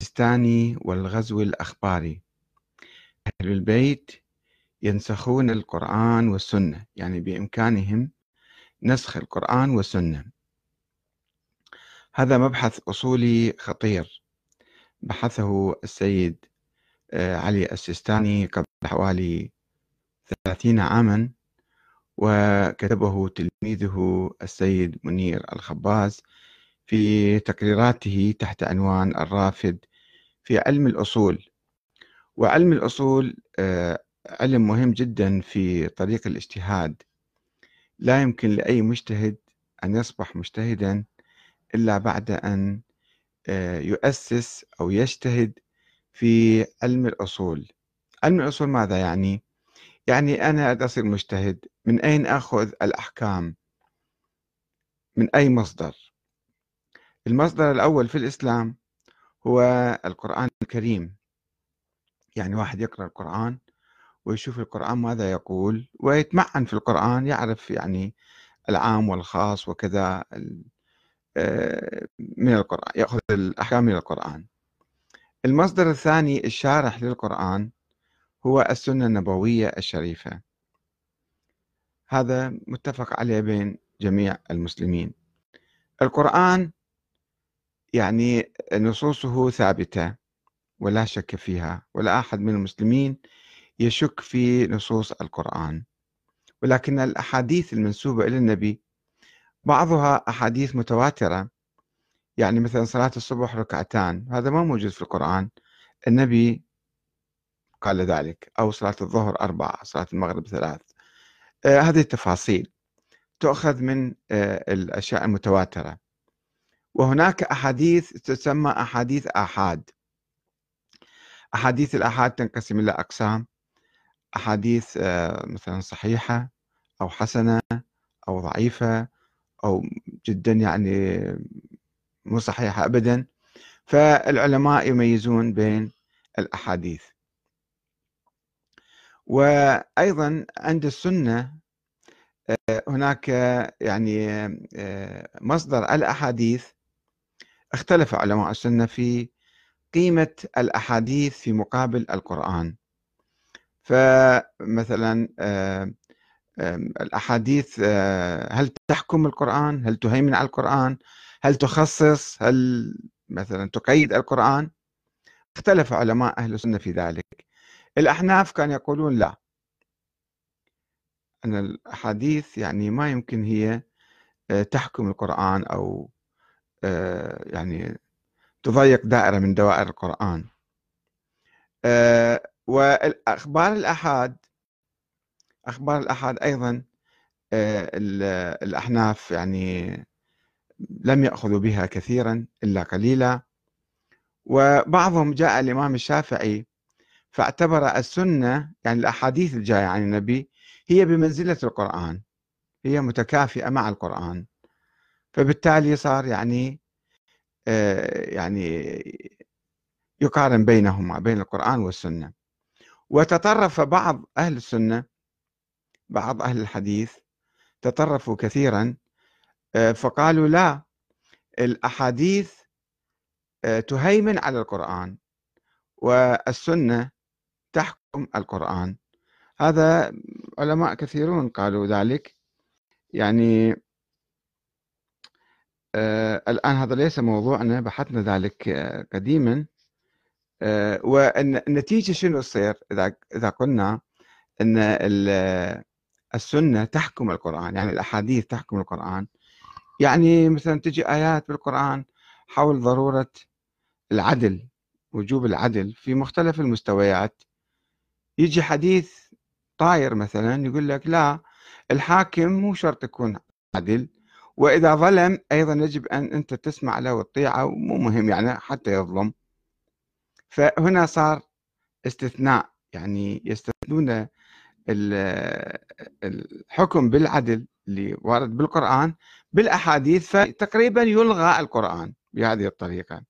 السيستاني والغزو الأخباري. أهل البيت ينسخون القرآن والسنة يعني بإمكانهم نسخ القرآن والسنة. هذا مبحث أصولي خطير بحثه السيد آه، علي السيستاني قبل حوالي ثلاثين عاما وكتبه تلميذه السيد منير الخباز في تقريراته تحت عنوان الرافد في علم الأصول وعلم الأصول آه، علم مهم جدا في طريق الاجتهاد لا يمكن لأي مجتهد أن يصبح مجتهدا إلا بعد أن آه، يؤسس أو يجتهد في علم الأصول علم الأصول ماذا يعني؟ يعني أنا أصير مجتهد من أين أخذ الأحكام؟ من أي مصدر؟ المصدر الأول في الإسلام هو القرآن الكريم. يعني واحد يقرأ القرآن ويشوف القرآن ماذا يقول ويتمعن في القرآن يعرف يعني العام والخاص وكذا آه، من القرآن يأخذ الأحكام من القرآن. المصدر الثاني الشارح للقرآن هو السنة النبوية الشريفة. هذا متفق عليه بين جميع المسلمين. القرآن يعني نصوصه ثابتة ولا شك فيها ولا أحد من المسلمين يشك في نصوص القرآن. ولكن الأحاديث المنسوبة إلى النبي بعضها أحاديث متواترة. يعني مثلا صلاة الصبح ركعتان هذا ما موجود في القرآن. النبي قال ذلك أو صلاة الظهر أربعة صلاة المغرب ثلاث. آه هذه التفاصيل تؤخذ من آه الأشياء المتواترة. وهناك أحاديث تسمى أحاديث آحاد. أحاديث الآحاد تنقسم إلى أقسام. أحاديث آه، مثلا صحيحة أو حسنة أو ضعيفة أو جدا يعني مو صحيحة أبدا. فالعلماء يميزون بين الأحاديث. وأيضا عند السنة آه، هناك يعني آه، مصدر الأحاديث اختلف علماء السنة في قيمة الأحاديث في مقابل القرآن. فمثلا الأحاديث آه، هل تحكم القرآن؟ هل تهيمن على القرآن؟ هل تخصص؟ هل مثلا تقيد القرآن؟ اختلف علماء أهل السنة في ذلك. الأحناف كانوا يقولون لا. أن الأحاديث يعني ما يمكن هي آه، تحكم القرآن أو آه، يعني تضيق دائرة من دوائر القرآن. وأخبار الأحاد أخبار الأحاد أيضا آه، الأحناف يعني لم يأخذوا بها كثيرا إلا قليلا. وبعضهم جاء الإمام الشافعي فاعتبر السنة يعني الأحاديث الجاية عن النبي هي بمنزلة القرآن هي متكافئة مع القرآن. فبالتالي صار يعني آه، يعني يقارن بينهما بين القرآن والسنة. وتطرف بعض أهل السنة بعض أهل الحديث تطرفوا كثيرا آه، فقالوا لا الأحاديث آه، تهيمن على القرآن والسنة تحكم القرآن. هذا علماء كثيرون قالوا ذلك. يعني الآن هذا ليس موضوعنا بحثنا ذلك آه قديما. آه والنتيجة شنو تصير؟ إذا إذا قلنا أن السنة تحكم القرآن يعني الأحاديث تحكم القرآن. يعني مثلا تجي آيات بالقرآن حول ضرورة العدل وجوب العدل في مختلف المستويات. يجي حديث طاير مثلا يقول لك لا الحاكم مو شرط يكون عدل. وإذا ظلم أيضا يجب أن أنت تسمع له وتطيعه مو مهم يعني حتى يظلم. فهنا صار استثناء يعني يستثنون الحكم بالعدل اللي وارد بالقرآن بالأحاديث فتقريبا يلغى القرآن بهذه الطريقة.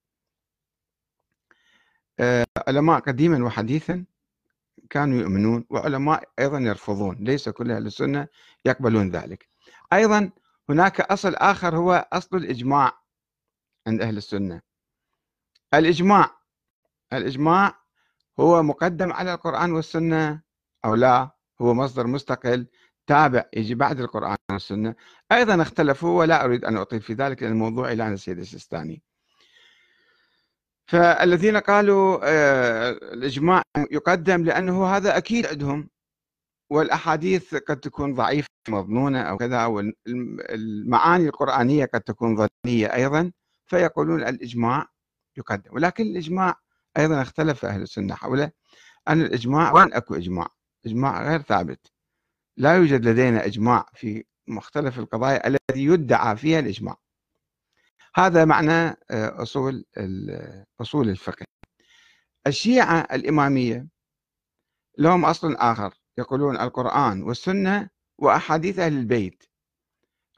آه، علماء قديما وحديثا كانوا يؤمنون وعلماء أيضا يرفضون ليس كل أهل السنة يقبلون ذلك. أيضا هناك أصل آخر هو أصل الإجماع عند أهل السنة. الإجماع الإجماع هو مقدم على القرآن والسنة أو لا؟ هو مصدر مستقل تابع يجي بعد القرآن والسنة. أيضا اختلفوا ولا أريد أن أطيل في ذلك لأن الموضوع إلى السيد السيستاني. فالذين قالوا آه، الإجماع يقدم لأنه هذا أكيد عندهم. والأحاديث قد تكون ضعيفة مظنونة أو كذا والمعاني القرآنية قد تكون ظنية أيضا فيقولون الإجماع يقدم. ولكن الإجماع أيضا اختلف أهل السنة حوله. أن الإجماع وين أكو إجماع؟ إجماع غير ثابت. لا يوجد لدينا إجماع في مختلف القضايا التي يدعى فيها الإجماع. هذا معنى آه، أصول أصول الفقه. الشيعة الإمامية لهم أصل آخر. يقولون القرآن والسنة وأحاديث أهل البيت.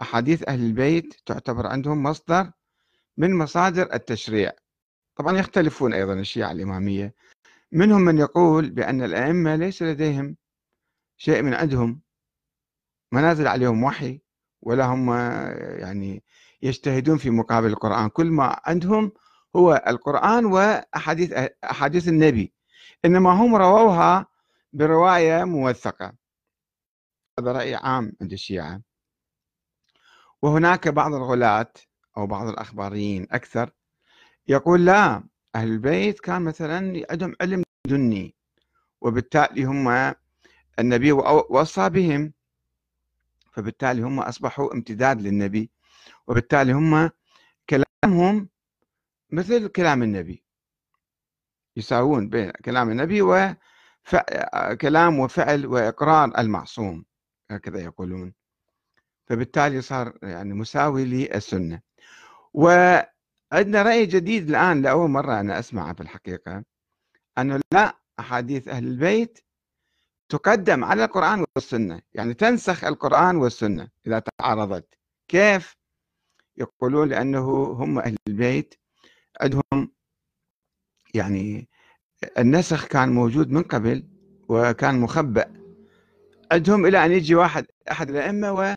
أحاديث أهل البيت تعتبر عندهم مصدر من مصادر التشريع. طبعا يختلفون أيضا الشيعة الإمامية. منهم من يقول بأن الأئمة ليس لديهم شيء من عندهم. ما نازل عليهم وحي ولا هم يعني يجتهدون في مقابل القرآن. كل ما عندهم هو القرآن وأحاديث أحاديث النبي. إنما هم رووها برواية موثقة هذا رأي عام عند الشيعة. وهناك بعض الغلاة أو بعض الأخباريين أكثر يقول لا أهل البيت كان مثلا عندهم علم دني وبالتالي هم النبي وصى بهم. فبالتالي هم أصبحوا امتداد للنبي وبالتالي هم كلامهم مثل كلام النبي. يساوون بين كلام النبي وكلام وفعل وإقرار المعصوم هكذا يقولون. فبالتالي صار يعني مساوي للسنة. وعندنا رأي جديد الآن لأول مرة أنا أسمعه في الحقيقة أنه لا أحاديث أهل البيت تقدم على القرآن والسنة. يعني تنسخ القرآن والسنة إذا تعارضت كيف؟ يقولون لأنه هم أهل البيت عندهم يعني النسخ كان موجود من قبل وكان مخبأ. عندهم إلى أن يجي واحد أحد الأئمة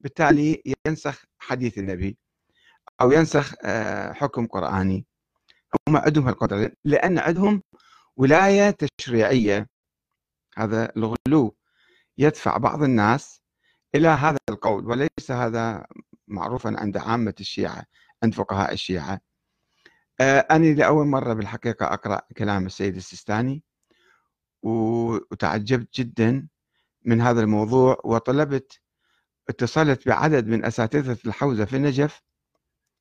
وبالتالي ينسخ حديث النبي أو ينسخ آه، حكم قرآني. هم عندهم القدرة لأن عندهم ولاية تشريعية. هذا الغلو يدفع بعض الناس إلى هذا القول. وليس هذا معروفا عند عامة الشيعة عند فقهاء الشيعة. أنا لأول مرة بالحقيقة أقرأ كلام السيد السيستاني وتعجبت جدا من هذا الموضوع وطلبت اتصلت بعدد من أساتذة الحوزة في النجف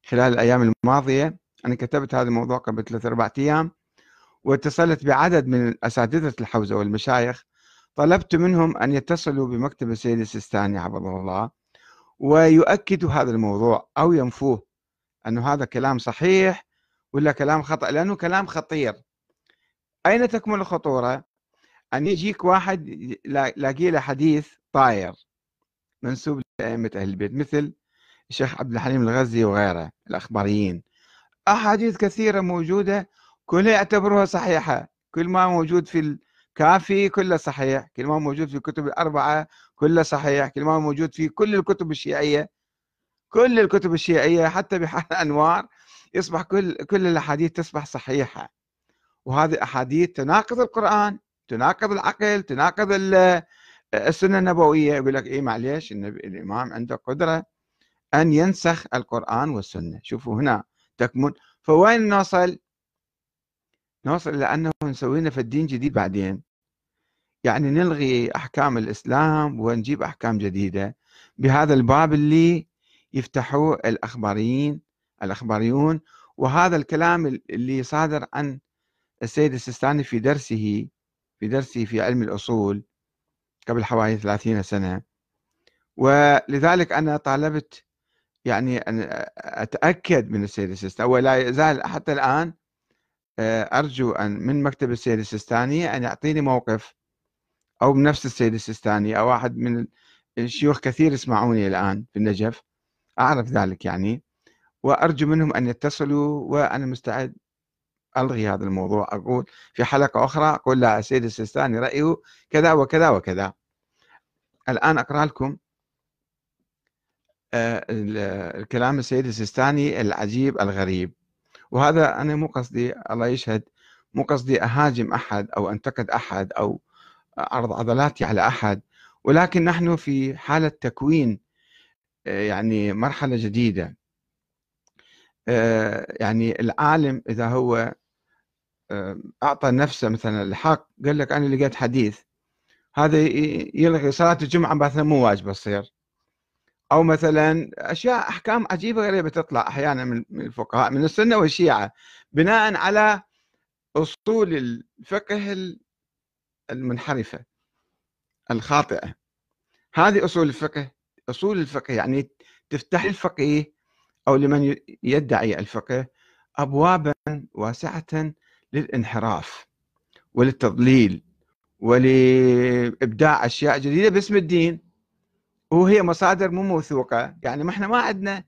خلال الأيام الماضية. أنا كتبت هذا الموضوع قبل ثلاثة أربعة أيام واتصلت بعدد من أساتذة الحوزة والمشايخ. طلبت منهم أن يتصلوا بمكتب السيد السيستاني حفظه الله ويؤكدوا هذا الموضوع أو ينفوه أنه هذا كلام صحيح ولا كلام خطأ؟ لأنه كلام خطير. أين تكمن الخطورة؟ أن يجيك واحد لاقي له حديث طاير منسوب لأئمة أهل البيت مثل الشيخ عبد الحليم الغزي وغيره الأخباريين. أحاديث كثيرة موجودة كلها يعتبروها صحيحة. كل ما موجود في الكافي كله صحيح كل ما موجود في الكتب الأربعة كله صحيح كل ما موجود في كل الكتب الشيعية. كل الكتب الشيعية حتى بحال الأنوار يصبح كل كل الأحاديث تصبح صحيحة. وهذه أحاديث تناقض القرآن تناقض العقل تناقض السنة النبوية. يقول لك إيه معليش النبي الإمام عنده قدرة أن ينسخ القرآن والسنة. شوفوا هنا تكمن. فوين نوصل نوصل إلى أنه نسوي لنا في الدين جديد بعدين. يعني نلغي أحكام الإسلام ونجيب أحكام جديدة. بهذا الباب اللي يفتحوه الأخباريين الأخباريون وهذا الكلام اللي صادر عن السيد السيستاني في درسه في درسه في علم الأصول قبل حوالي 30 سنة. ولذلك أنا طالبت يعني أن أتأكد من السيد السيستاني. ولا يزال حتى الآن آه، أرجو أن من مكتب السيد السيستاني أن يعطيني موقف أو بنفس السيد السيستاني أو واحد من الشيوخ كثير يسمعوني الآن في النجف. أعرف ذلك يعني. وأرجو منهم أن يتصلوا وأنا مستعد ألغي هذا الموضوع. أقول في حلقة أخرى أقول لا السيد السيستاني رأيه كذا وكذا وكذا. الآن أقرأ لكم آه، الكلام السيد السيستاني العجيب الغريب. وهذا أنا مو قصدي الله يشهد مو قصدي أهاجم أحد أو أنتقد أحد أو أعرض عضلاتي على أحد. ولكن نحن في حالة تكوين آه، يعني مرحلة جديدة. يعني العالم إذا هو آه، أعطى نفسه مثلا الحق قال لك أنا لقيت حديث هذا يلغي صلاة الجمعة مثلا مو واجبة تصير أو مثلا أشياء أحكام عجيبة غريبة تطلع أحيانا من الفقهاء من السنة والشيعة بناء على أصول الفقه المنحرفة الخاطئة. هذه أصول الفقه. أصول الفقه يعني تفتح الفقيه أو لمن يدعي الفقه أبوابا واسعة للانحراف وللتضليل ولإبداع أشياء جديدة باسم الدين. وهي مصادر مو موثوقة. يعني ما إحنا ما عندنا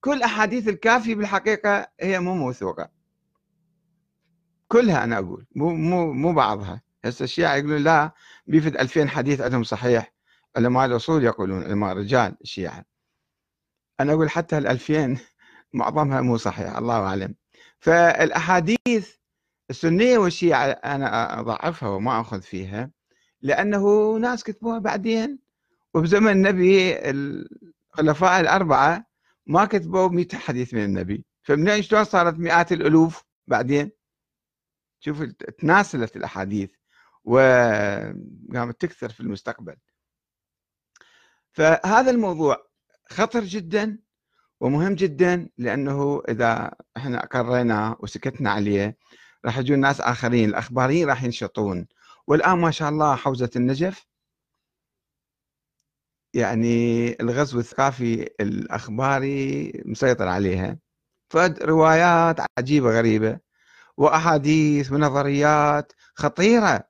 كل أحاديث الكافي بالحقيقة هي مو موثوقة. كلها أنا أقول مو مو مو بعضها. هسه الشيعة يقولون لا بيفد 2000 حديث عندهم صحيح. علماء الأصول يقولون علماء الرجال الشيعة. أنا أقول حتى ال 2000 معظمها مو صحيح الله أعلم. فالأحاديث السنية والشيعة أنا أضعفها وما أخذ فيها لأنه ناس كتبوها بعدين. وبزمن النبي الخلفاء الأربعة ما كتبوا 100 حديث من النبي. فمنين شلون صارت مئات الألوف بعدين؟ شوف تناسلت الأحاديث وقامت تكثر في المستقبل. فهذا الموضوع خطر جدا ومهم جدا لأنه إذا إحنا أقرينا وسكتنا عليه راح يجون ناس آخرين الأخباريين راح ينشطون. والآن ما شاء الله حوزة النجف. يعني الغزو الثقافي الأخباري مسيطر عليها. فروايات عجيبة غريبة وأحاديث ونظريات خطيرة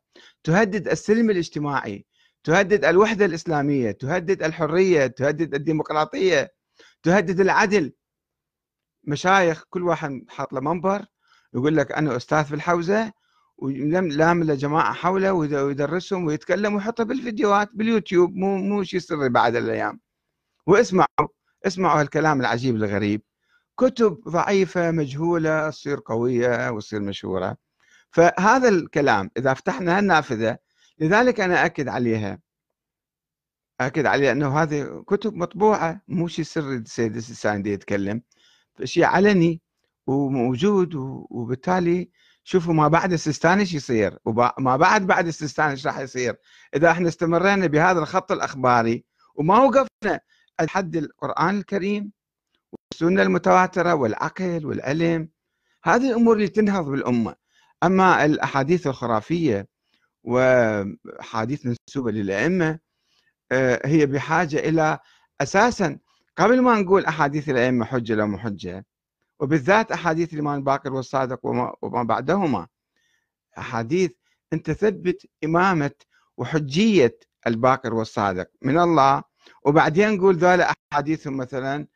تهدد السلم الاجتماعي. تهدد الوحدة الإسلامية تهدد الحرية تهدد الديمقراطية تهدد العدل. مشايخ كل واحد حاط له منبر يقول لك أنا أستاذ في الحوزة ولام جماعة حوله ويدرسهم ويتكلم ويحطها بالفيديوهات باليوتيوب مو مو شيء سري بعد الأيام. واسمعوا اسمعوا هالكلام العجيب الغريب. كتب ضعيفة مجهولة تصير قوية وتصير مشهورة. فهذا الكلام إذا فتحنا هالنافذة لذلك أنا أكد عليها. أكد عليها أنه هذه كتب مطبوعة مو شيء سري السيد السيستاني يتكلم. شيء علني وموجود وبالتالي شوفوا ما بعد السيستاني إيش يصير وما بعد بعد السيستاني إيش راح يصير. إذا إحنا استمرينا بهذا الخط الأخباري وما وقفنا لحد القرآن الكريم والسنة المتواترة والعقل والعلم هذه الأمور اللي تنهض بالأمة. أما الأحاديث الخرافية واحاديث منسوبه للأئمة آه، هي بحاجة إلى أساسا قبل ما نقول أحاديث الأئمة حجة لو حجة وبالذات أحاديث الإمام الباقر والصادق وما, بعدهما. أحاديث إن تثبت إمامة وحجية الباقر والصادق من الله وبعدين نقول ذولا احاديثهم مثلا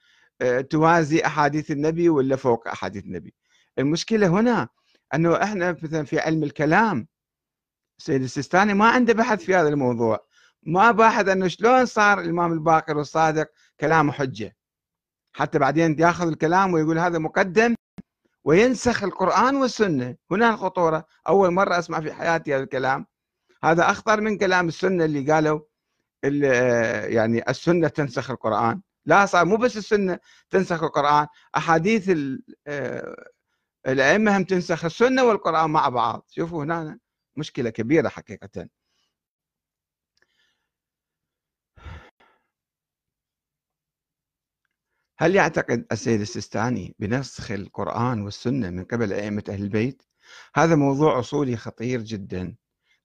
آه، توازي أحاديث النبي ولا فوق أحاديث النبي. المشكلة هنا أنه إحنا مثلا في علم الكلام سيد السيستاني ما عنده بحث في هذا الموضوع. ما باحث أنه شلون صار الإمام الباقر والصادق كلامه حجة. حتى بعدين يأخذ الكلام ويقول هذا مقدم وينسخ القرآن والسنة. هنا الخطورة. أول مرة أسمع في حياتي هذا الكلام. هذا أخطر من كلام السنة اللي قالوا يعني السنة تنسخ القرآن. لا صار مو بس السنة تنسخ القرآن أحاديث آه، الأئمة هم تنسخ السنة والقرآن مع بعض. شوفوا هنا مشكلة كبيرة حقيقة. هل يعتقد السيد السيستاني بنسخ القرآن والسنة من قبل أئمة أهل البيت؟ هذا موضوع أصولي خطير جدا.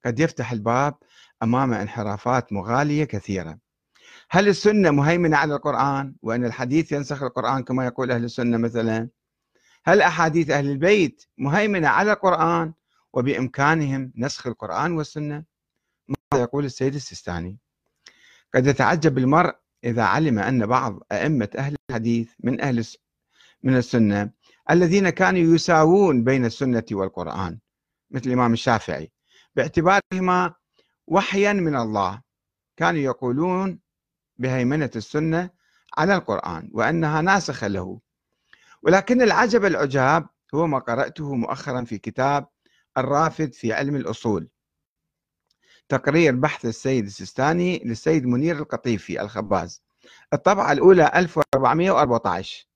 قد يفتح الباب أمام انحرافات مغالية كثيرة. هل السنة مهيمنة على القرآن وأن الحديث ينسخ القرآن كما يقول أهل السنة مثلا؟ هل أحاديث أهل البيت مهيمنة على القرآن وبإمكانهم نسخ القرآن والسنة. ماذا يقول السيد السيستاني؟ قد يتعجب المرء إذا علم أن بعض أئمة أهل الحديث من أهل من السنة الذين كانوا يساوون بين السنة والقرآن مثل الإمام الشافعي. باعتبارهما وحيا من الله كانوا يقولون بهيمنة السنة على القرآن وأنها ناسخة له. ولكن العجب العجاب هو ما قرأته مؤخرا في كتاب الرافد في علم الأصول. تقرير بحث السيد السيستاني للسيد منير القطيفي الخباز. الطبعة الأولى 1414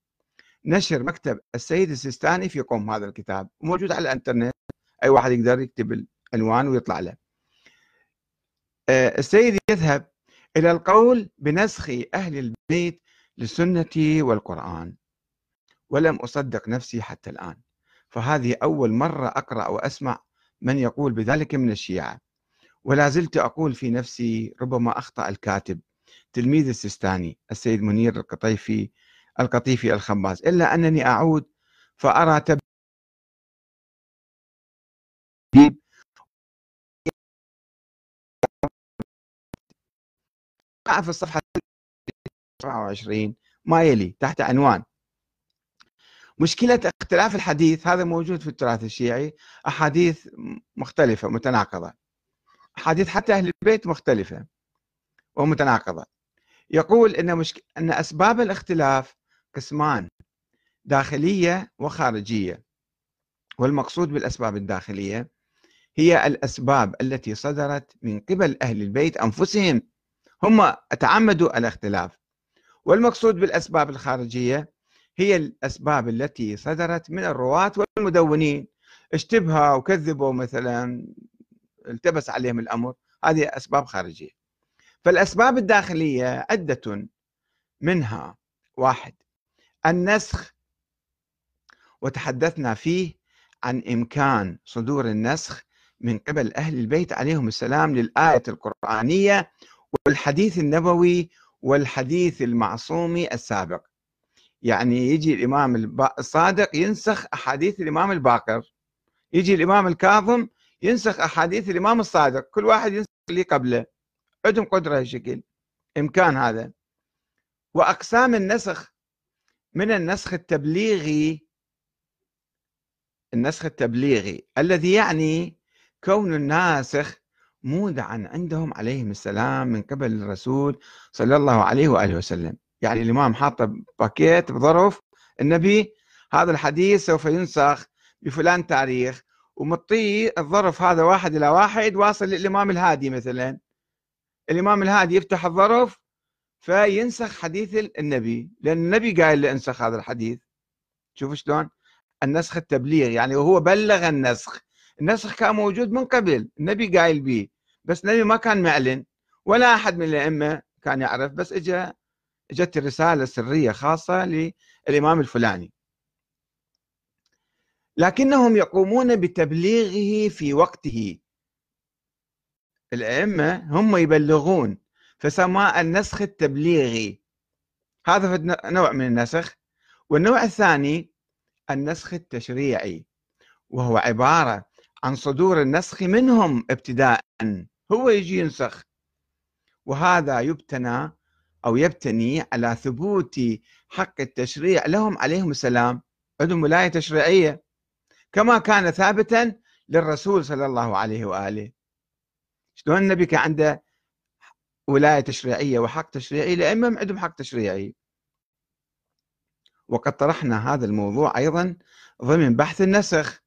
نشر مكتب السيد السيستاني في قم هذا الكتاب. موجود على الإنترنت. أي واحد يقدر يكتب العنوان ويطلع له. آه، السيد يذهب إلى القول بنسخ أهل البيت للسنة والقرآن. ولم أصدق نفسي حتى الآن. فهذه أول مرة أقرأ وأسمع من يقول بذلك من الشيعة. ولا زلت أقول في نفسي ربما أخطأ الكاتب تلميذ السيستاني السيد منير القطيفي القطيفي الخباز. إلا أنني أعود فأرى تب في الصفحة 27 ما يلي تحت عنوان مشكلة اختلاف الحديث هذا موجود في التراث الشيعي أحاديث مختلفة متناقضة. أحاديث حتى أهل البيت مختلفة ومتناقضة. يقول أن, مشك... أن أسباب الاختلاف قسمان داخلية وخارجية. والمقصود بالأسباب الداخلية هي الأسباب التي صدرت من قبل أهل البيت أنفسهم. هم تعمدوا الاختلاف. والمقصود بالأسباب الخارجية هي الأسباب التي صدرت من الرواة والمدونين. اشتبهوا وكذبوا مثلا التبس عليهم الأمر. هذه أسباب خارجية. فالأسباب الداخلية عدة منها. واحد النسخ. وتحدثنا فيه عن إمكان صدور النسخ من قبل أهل البيت عليهم السلام للآية القرآنية والحديث النبوي والحديث المعصومي السابق. يعني يجي الإمام الصادق ينسخ أحاديث الإمام الباقر. يجي الإمام الكاظم ينسخ أحاديث الإمام الصادق. كل واحد ينسخ اللي قبله. عندهم قدرة هالشكل. إمكان هذا. وأقسام النسخ من النسخ التبليغي؟ النسخ التبليغي الذي يعني كون الناسخ مودعا عندهم عليهم السلام من قبل الرسول صلى الله عليه وآله وسلم. يعني الإمام حاط باكيت بظرف النبي هذا الحديث سوف ينسخ بفلان تاريخ ومطيه الظرف هذا واحد إلى واحد واصل للإمام الهادي مثلا. الإمام الهادي يفتح الظرف فينسخ حديث النبي لأن النبي قايل له انسخ هذا الحديث. شوف شلون؟ النسخ التبليغ يعني وهو بلغ النسخ. النسخ كان موجود من قبل النبي قايل به بس النبي ما كان معلن ولا أحد من الأئمة كان يعرف بس اجى اجت رسالة سرية خاصة للإمام الفلاني. لكنهم يقومون بتبليغه في وقته. الأئمة هم يبلغون فسماه النسخ التبليغي. هذا نوع من النسخ. والنوع الثاني النسخ التشريعي وهو عبارة عن صدور النسخ منهم ابتداء. هو يجي ينسخ وهذا يبتنى أو يبتني على ثبوت حق التشريع. لهم عليهم السلام. عندهم ولاية تشريعية. كما كان ثابتا للرسول صلى الله عليه وآله. شلون النبي كان عنده ولاية تشريعية وحق تشريعي؟ لأئمة عندهم حق تشريعي. وقد طرحنا هذا الموضوع أيضا ضمن بحث النسخ.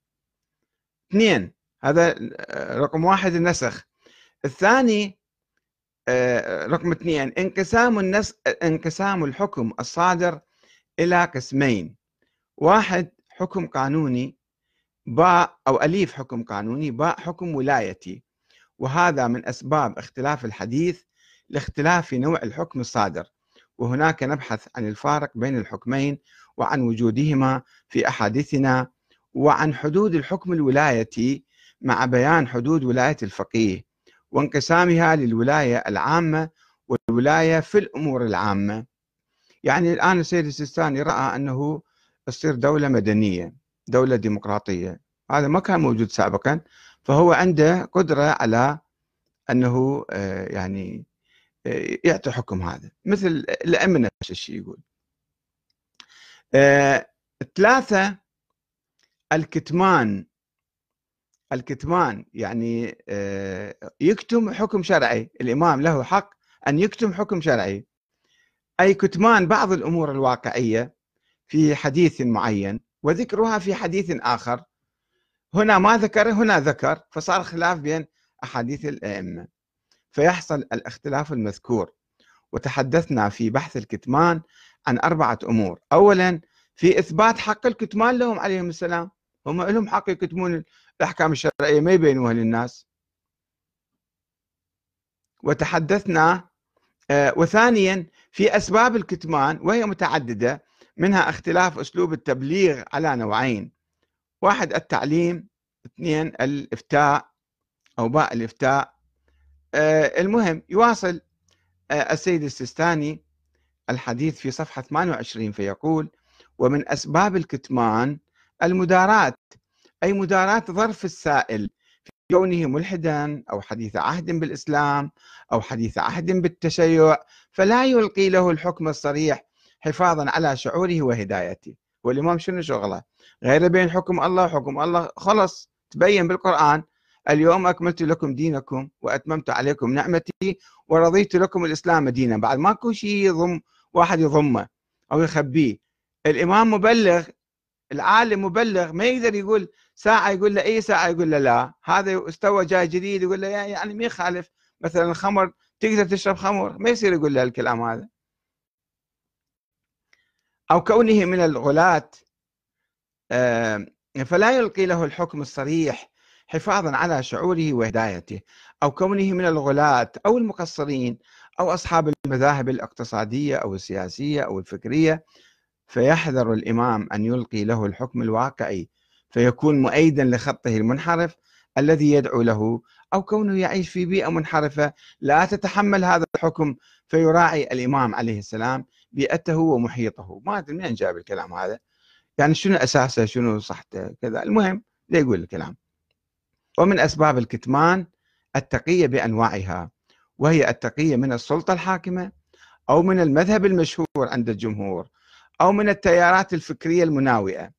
اثنين هذا رقم واحد النسخ. الثاني رقم اثنين انقسام النس انقسام الحكم الصادر إلى قسمين. واحد حكم قانوني باء أو أليف حكم قانوني باء حكم ولايتي. وهذا من أسباب اختلاف الحديث لاختلاف نوع الحكم الصادر. وهناك نبحث عن الفارق بين الحكمين وعن وجودهما في أحاديثنا وعن حدود الحكم الولايتي مع بيان حدود ولاية الفقيه. وانقسامها للولاية العامة والولاية في الأمور العامة. يعني الآن السيد السيستاني رأى أنه تصير دولة مدنية دولة ديمقراطية. هذا ما كان موجود سابقا فهو عنده قدرة على أنه آه، يعني آه، يعطي حكم هذا. مثل الأئمة نفس الشيء يقول؟ آه، ثلاثة الكتمان الكتمان يعني آه، يكتم حكم شرعي الإمام له حق أن يكتم حكم شرعي. أي كتمان بعض الأمور الواقعية في حديث معين وذكرها في حديث آخر هنا ما ذكر هنا ذكر فصار خلاف بين أحاديث الأئمة. فيحصل الاختلاف المذكور. وتحدثنا في بحث الكتمان عن أربعة أمور. أولا في إثبات حق الكتمان لهم عليهم السلام. هم لهم حق يكتمون الأحكام الشرعية ما يبينوها للناس. وتحدثنا آه، وثانيا في أسباب الكتمان وهي متعددة منها اختلاف أسلوب التبليغ على نوعين. واحد التعليم اثنين الإفتاء أو باء الإفتاء. آه، المهم يواصل آه، السيد السيستاني الحديث في صفحة 28 فيقول ومن أسباب الكتمان المداراة أي مداراة ظرف السائل في كونه ملحدا أو حديث عهد بالإسلام أو حديث عهد بالتشيع فلا يلقي له الحكم الصريح حفاظا على شعوره وهدايته. والإمام شنو شغله؟ غير بين حكم الله وحكم الله. خلص تبين بالقرآن اليوم أكملت لكم دينكم وأتممت عليكم نعمتي ورضيت لكم الإسلام دينا. بعد ماكو شيء يضم واحد يضمه أو يخبيه الإمام مبلغ العالم مبلغ ما يقدر يقول ساعة يقول له اي ساعة يقول له لا. هذا استوى جاي جديد يقول له يعني ما يخالف. مثلا الخمر تقدر تشرب خمر؟ ما يصير يقول له الكلام هذا. أو كونه من الغلاة. فلا يلقي له الحكم الصريح حفاظا على شعوره وهدايته. أو كونه من الغلاة أو المقصرين أو أصحاب المذاهب الاقتصادية أو السياسية أو الفكرية. فيحذر الإمام أن يلقي له الحكم الواقعي. فيكون مؤيدا لخطه المنحرف الذي يدعو له أو كونه يعيش في بيئة منحرفة لا تتحمل هذا الحكم فيراعي الإمام عليه السلام بيئته ومحيطه. ما أدري منين جاب الكلام هذا؟ يعني شنو أساسه؟ شنو صحته؟ كذا. المهم لا يقول الكلام؟ ومن أسباب الكتمان التقية بأنواعها وهي التقية من السلطة الحاكمة أو من المذهب المشهور عند الجمهور أو من التيارات الفكرية المناوئة.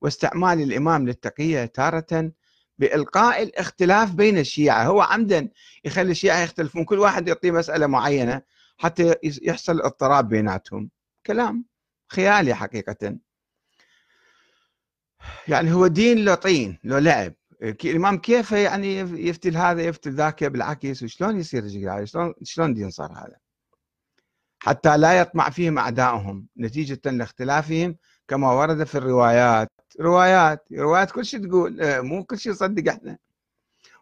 واستعمال الإمام للتقية تارة بإلقاء الاختلاف بين الشيعة. هو عمدا يخلي الشيعة يختلفون. كل واحد يعطيه مسألة معينة حتى يحصل اضطراب بيناتهم. كلام خيالي حقيقة. يعني هو دين لو طين لو لعب. الإمام كيف يعني يفتل هذا يفتل ذاك بالعكس وشلون يصير شلون شلون دين صار هذا؟ حتى لا يطمع فيهم أعدائهم نتيجة لاختلافهم كما ورد في الروايات. روايات روايات كل شيء تقول آه، مو كل شيء نصدق إحنا.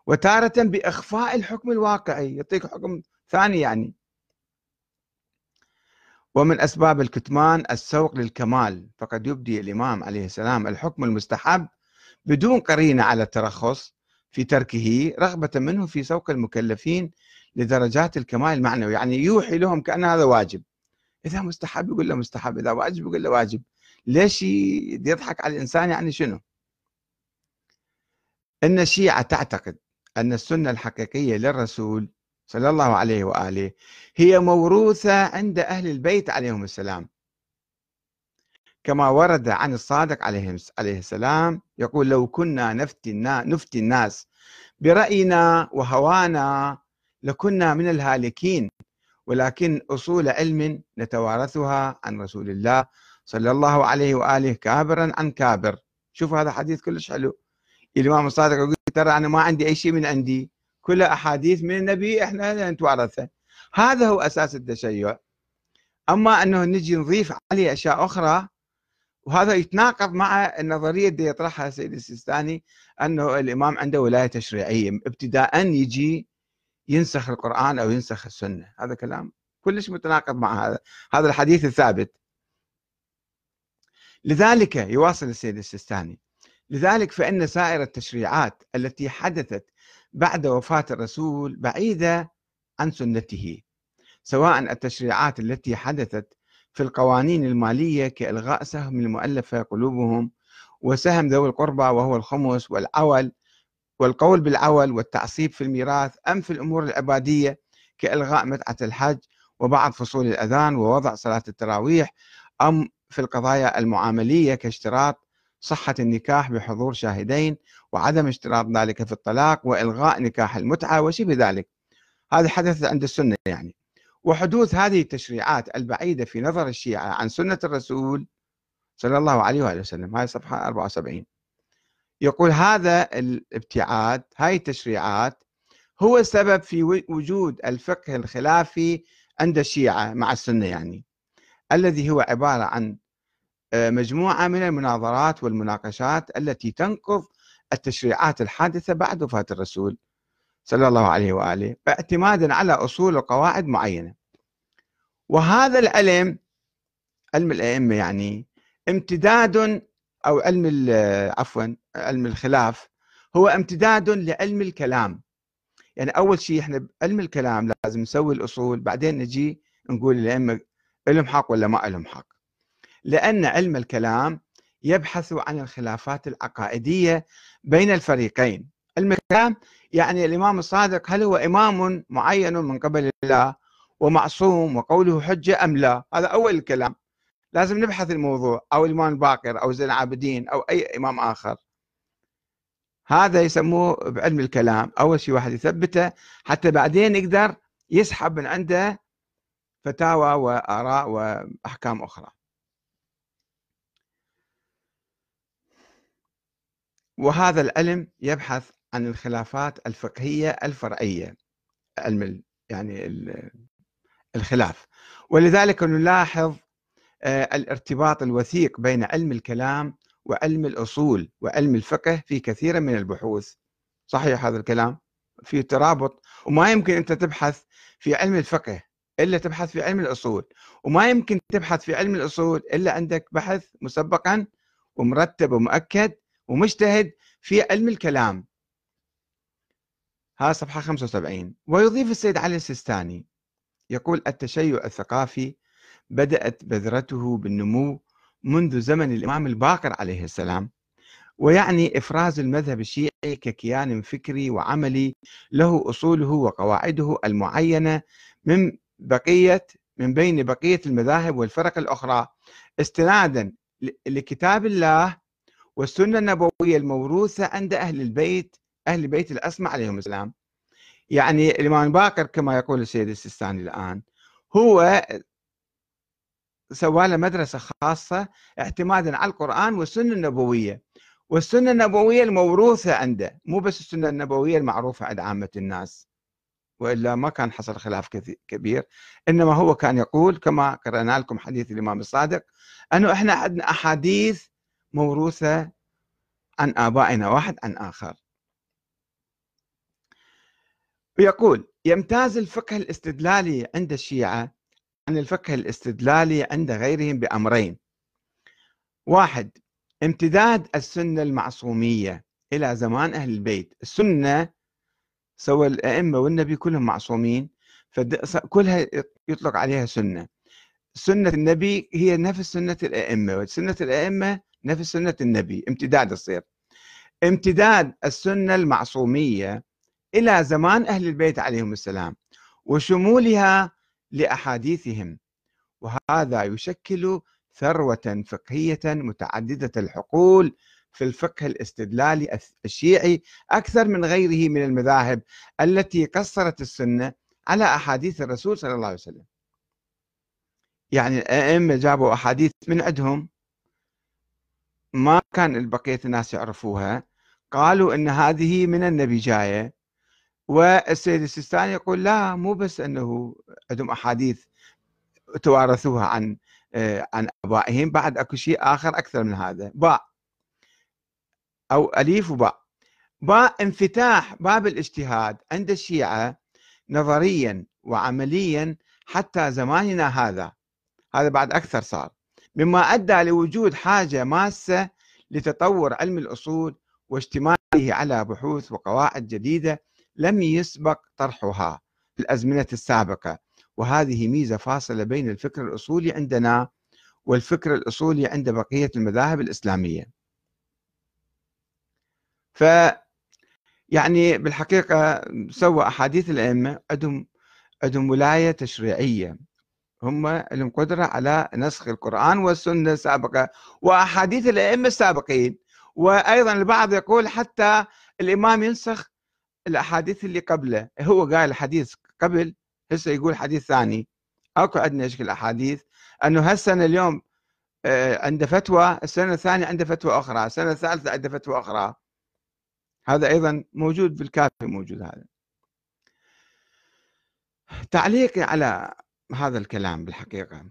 وتارة بإخفاء الحكم الواقعي يعطيك حكم ثاني يعني. ومن أسباب الكتمان السوق للكمال فقد يبدي الإمام عليه السلام الحكم المستحب بدون قرينة على الترخص في تركه رغبة منه في سوق المكلفين لدرجات الكمال المعنوي. يعني يوحي لهم كأن هذا واجب. إذا مستحب يقول له مستحب إذا واجب يقول له واجب. ليش يضحك على الإنسان يعني شنو؟ أن الشيعة تعتقد أن السنة الحقيقية للرسول صلى الله عليه وآله هي موروثة عند أهل البيت عليهم السلام. كما ورد عن الصادق عليه السلام يقول لو كنا نفتي نفتي الناس برأينا وهوانا لكنا من الهالكين ولكن أصول علم نتوارثها عن رسول الله صلى الله عليه وآله كابرا عن كابر. شوف هذا حديث كلش حلو. الإمام الصادق يقول ترى أنا ما عندي أي شيء من عندي. كلها أحاديث من النبي إحنا نتوارثها هذا هو أساس التشيع. أما أنه نجي نضيف عليه أشياء أخرى وهذا يتناقض مع النظرية اللي يطرحها السيد السيستاني أنه الإمام عنده ولاية تشريعية. ابتداء يجي ينسخ القرآن أو ينسخ السنة. هذا كلام كلش متناقض مع هذا. هذا الحديث الثابت. لذلك يواصل السيد السيستاني. لذلك فإن سائر التشريعات التي حدثت بعد وفاة الرسول بعيدة عن سنته سواء التشريعات التي حدثت في القوانين المالية كإلغاء سهم المؤلفة قلوبهم وسهم ذوي القربى وهو الخمس والعول والقول بالعول والتعصيب في الميراث أم في الأمور العبادية كإلغاء متعة الحج وبعض فصول الأذان ووضع صلاة التراويح أم في القضايا المعاملية كاشتراط صحة النكاح بحضور شاهدين وعدم اشتراط ذلك في الطلاق وإلغاء نكاح المتعة وشبه ذلك. هذا حدث عند السنة يعني. وحدوث هذه التشريعات البعيدة في نظر الشيعة عن سنة الرسول صلى الله عليه وآله وسلم هاي صفحة 74 يقول هذا الابتعاد هاي التشريعات هو السبب في وجود الفقه الخلافي عند الشيعة مع السنة يعني. الذي هو عبارة عن آه، مجموعة من المناظرات والمناقشات التي تنقض التشريعات الحادثة بعد وفاة الرسول صلى الله عليه وآله اعتمادا على أصول وقواعد معينة. وهذا العلم علم الأئمة يعني امتداد أو علم عفوا علم الخلاف هو امتداد لعلم الكلام. يعني أول شيء إحنا بعلم الكلام لازم نسوي الأصول بعدين نجي نقول الأئمة لهم حق ولا ما لهم حق؟ لأن علم الكلام يبحث عن الخلافات العقائدية بين الفريقين. علم الكلام يعني الإمام الصادق هل هو إمام معين من قبل الله ومعصوم وقوله حجة أم لا؟ هذا أول الكلام. لازم نبحث الموضوع أو الإمام الباقر أو زين العابدين أو أي إمام آخر. هذا يسموه بعلم الكلام. أول شيء واحد يثبته حتى بعدين يقدر يسحب من عنده فتاوى وآراء وأحكام أخرى. وهذا العلم يبحث عن الخلافات الفقهية الفرعية علم يعني الخلاف. ولذلك نلاحظ آه، الارتباط الوثيق بين علم الكلام وعلم الأصول وعلم الفقه في كثير من البحوث. صحيح هذا الكلام؟ في ترابط. وما يمكن أنت تبحث في علم الفقه إلا تبحث في علم الأصول. وما يمكن تبحث في علم الأصول إلا عندك بحث مسبقا ومرتب ومؤكد ومجتهد في علم الكلام. ها صفحة 75 ويضيف السيد علي السيستاني. يقول التشيع الثقافي بدأت بذرته بالنمو منذ زمن الإمام الباقر عليه السلام. ويعني إفراز المذهب الشيعي ككيان فكري وعملي له أصوله وقواعده المعينة من بقية من بين بقية المذاهب والفرق الأخرى استنادا لكتاب الله والسنة النبوية الموروثة عند أهل البيت أهل بيت الأسمى عليهم السلام. يعني الإمام باقر كما يقول السيد السيستاني الآن هو سوى له مدرسة خاصة اعتمادا على القرآن والسنة النبوية. والسنة النبوية الموروثة عنده مو بس السنة النبوية المعروفة عند عامة الناس. وإلا ما كان حصل خلاف كبير. إنما هو كان يقول كما قرأنا لكم حديث الإمام الصادق أنه إحنا عندنا أحاديث موروثة عن آبائنا واحد عن آخر. ويقول يمتاز الفقه الاستدلالي عند الشيعة عن الفقه الاستدلالي عند غيرهم بأمرين. واحد امتداد السنة المعصومية إلى زمان أهل البيت. السنة سوى الأئمة والنبي كلهم معصومين فكلها يطلق عليها سنة. سنة النبي هي نفس سنة الأئمة وسنة الأئمة نفس سنة النبي امتداد يصير امتداد السنة المعصومية إلى زمان أهل البيت عليهم السلام وشمولها لأحاديثهم. وهذا يشكل ثروة فقهية متعددة الحقول في الفقه الاستدلالي الشيعي أكثر من غيره من المذاهب التي قصرت السنة على أحاديث الرسول صلى الله عليه وسلم. يعني الأئمة جابوا أحاديث من عندهم ما كان بقية الناس يعرفوها قالوا أن هذه من النبي جاية والسيد السيستاني يقول لا مو بس أنه عندهم أحاديث توارثوها عن آه، عن آبائهم بعد أكو شيء آخر أكثر من هذا باء. أو أليف وباء. باء انفتاح باب الاجتهاد عند الشيعة نظريا وعمليا حتى زماننا هذا. هذا بعد أكثر صار. مما أدى لوجود حاجة ماسة لتطور علم الأصول واشتماله على بحوث وقواعد جديدة لم يسبق طرحها في الأزمنة السابقة. وهذه ميزة فاصلة بين الفكر الأصولي عندنا والفكر الأصولي عند بقية المذاهب الإسلامية. ف يعني بالحقيقة سوى أحاديث الأئمة عندهم عندهم ولاية تشريعية. هم لهم قدرة على نسخ القرآن والسنة السابقة وأحاديث الأئمة السابقين. وأيضا البعض يقول حتى الإمام ينسخ الأحاديث اللي قبله. هو قال الحديث قبل هسه يقول حديث ثاني. أكو عندنا شكل احاديث أنه هالسنه اليوم آه، عنده فتوى السنة الثانية عنده فتوى أخرى السنة الثالثة عنده فتوى أخرى. هذا أيضا موجود في الكافي موجود هذا. تعليقي على هذا الكلام بالحقيقة.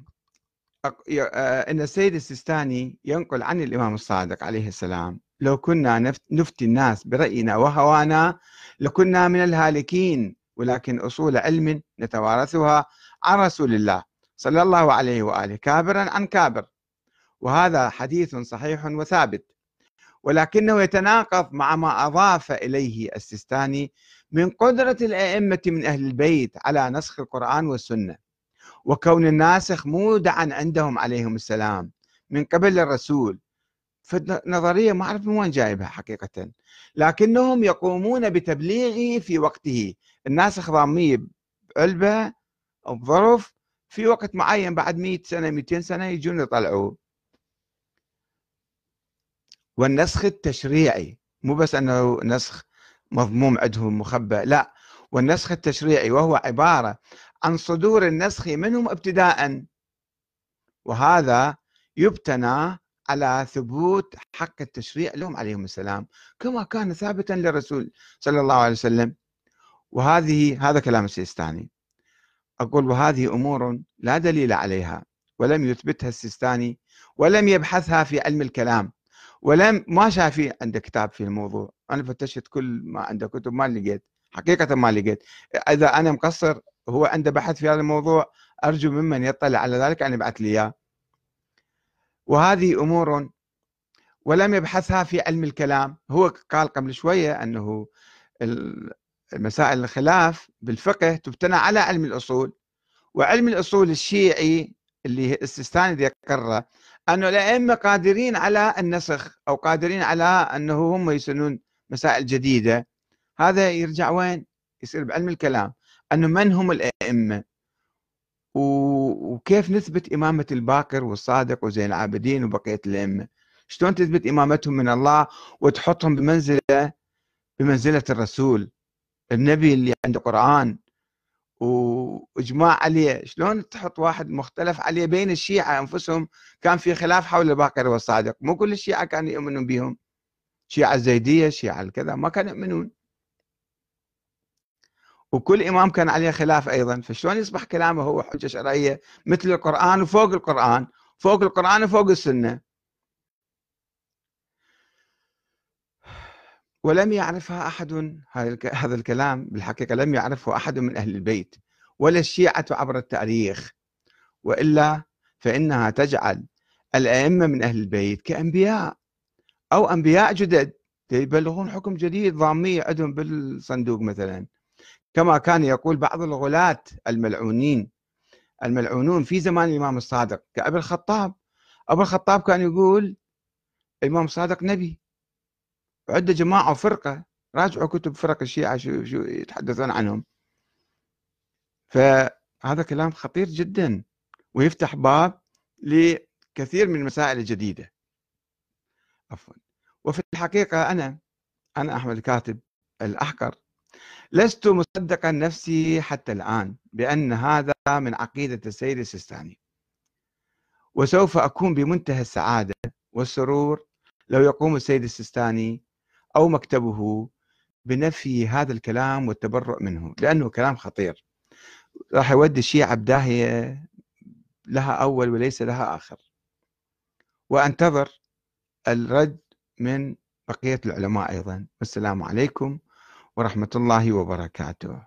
آه، أن السيد السيستاني ينقل عن الإمام الصادق عليه السلام لو كنا نفتي الناس برأينا وهوانا لكنا من الهالكين ولكن أصول علم نتوارثها عن رسول الله صلى الله عليه وآله كابرا عن كابر. وهذا حديث صحيح وثابت. ولكنه يتناقض مع ما أضاف إليه السيستاني من قدرة الأئمة من أهل البيت على نسخ القرآن والسنة وكون الناسخ مودعا عندهم عليهم السلام من قبل الرسول. فالنظرية ما أعرف من وين جايبها حقيقة. لكنهم يقومون بتبليغه في وقته. الناسخ ضاميه بعلبة أو بظرف في وقت معين بعد 100 سنة 200 سنة يجون يطلعوه والنسخ التشريعي مو بس أنه نسخ مضموم عندهم مخبى لا والنسخ التشريعي وهو عبارة عن صدور النسخ منهم ابتداء. وهذا يبتنى على ثبوت حق التشريع لهم عليهم السلام كما كان ثابتا للرسول صلى الله عليه وسلم. وهذه هذا كلام السيستاني. أقول وهذه أمور لا دليل عليها ولم يثبتها السيستاني ولم يبحثها في علم الكلام. ولم ما شافي عنده كتاب في الموضوع. أنا فتشت كل ما عنده كتب ما لقيت. حقيقة ما لقيت. إذا أنا مقصر هو عنده بحث في هذا الموضوع أرجو ممن يطلع على ذلك أن يبعث لي إياه. وهذه أمور ولم يبحثها في علم الكلام. هو قال قبل شوية أنه مسائل الخلاف بالفقه تبتنى على علم الأصول. وعلم الأصول الشيعي اللي السيستاني ذكره أنه الأئمة قادرين على النسخ أو قادرين على أنه هم يسنون مسائل جديدة. هذا يرجع وين؟ يصير بعلم الكلام. أنه من هم الأئمة؟ وكيف نثبت إمامة الباقر والصادق وزين العابدين وبقية الأئمة؟ شلون تثبت إمامتهم من الله وتحطهم بمنزلة بمنزلة الرسول النبي اللي عنده قرآن؟ وإجماع عليه. شلون تحط واحد مختلف عليه بين الشيعة أنفسهم؟ كان في خلاف حول الباقر والصادق. مو كل الشيعة كانوا يؤمنون بهم. شيعة الزيدية شيعة الكذا ما كانوا يؤمنون. وكل إمام كان عليه خلاف أيضا. فشلون يصبح كلامه هو حجة شرعية؟ مثل القرآن وفوق القرآن. فوق القرآن وفوق السنة. ولم يعرفها أحد هذا الكلام بالحقيقة لم يعرفه أحد من أهل البيت ولا الشيعة عبر التاريخ وإلا فإنها تجعل الأئمة من أهل البيت كأنبياء أو أنبياء جدد يبلغون حكم جديد ضامية عندهم بالصندوق مثلا. كما كان يقول بعض الغلاة الملعونين الملعونون في زمان الإمام الصادق كأبي الخطاب. أبو الخطاب كان يقول الإمام الصادق نبي. وعنده جماعة وفرقة راجعوا كتب فرق الشيعة شو, شو يتحدثون عنهم. فهذا كلام خطير جدا ويفتح باب لكثير من المسائل الجديدة. عفوا. وفي الحقيقة أنا أنا أحمد الكاتب الأحقر لست مصدقا نفسي حتى الآن بأن هذا من عقيدة السيد السيستاني. وسوف أكون بمنتهى السعادة والسرور لو يقوم السيد السيستاني أو مكتبه بنفي هذا الكلام والتبرؤ منه لأنه كلام خطير. راح يودي الشيعة بداهية لها أول وليس لها آخر. وأنتظر الرد من بقية العلماء أيضا. والسلام عليكم ورحمة الله وبركاته.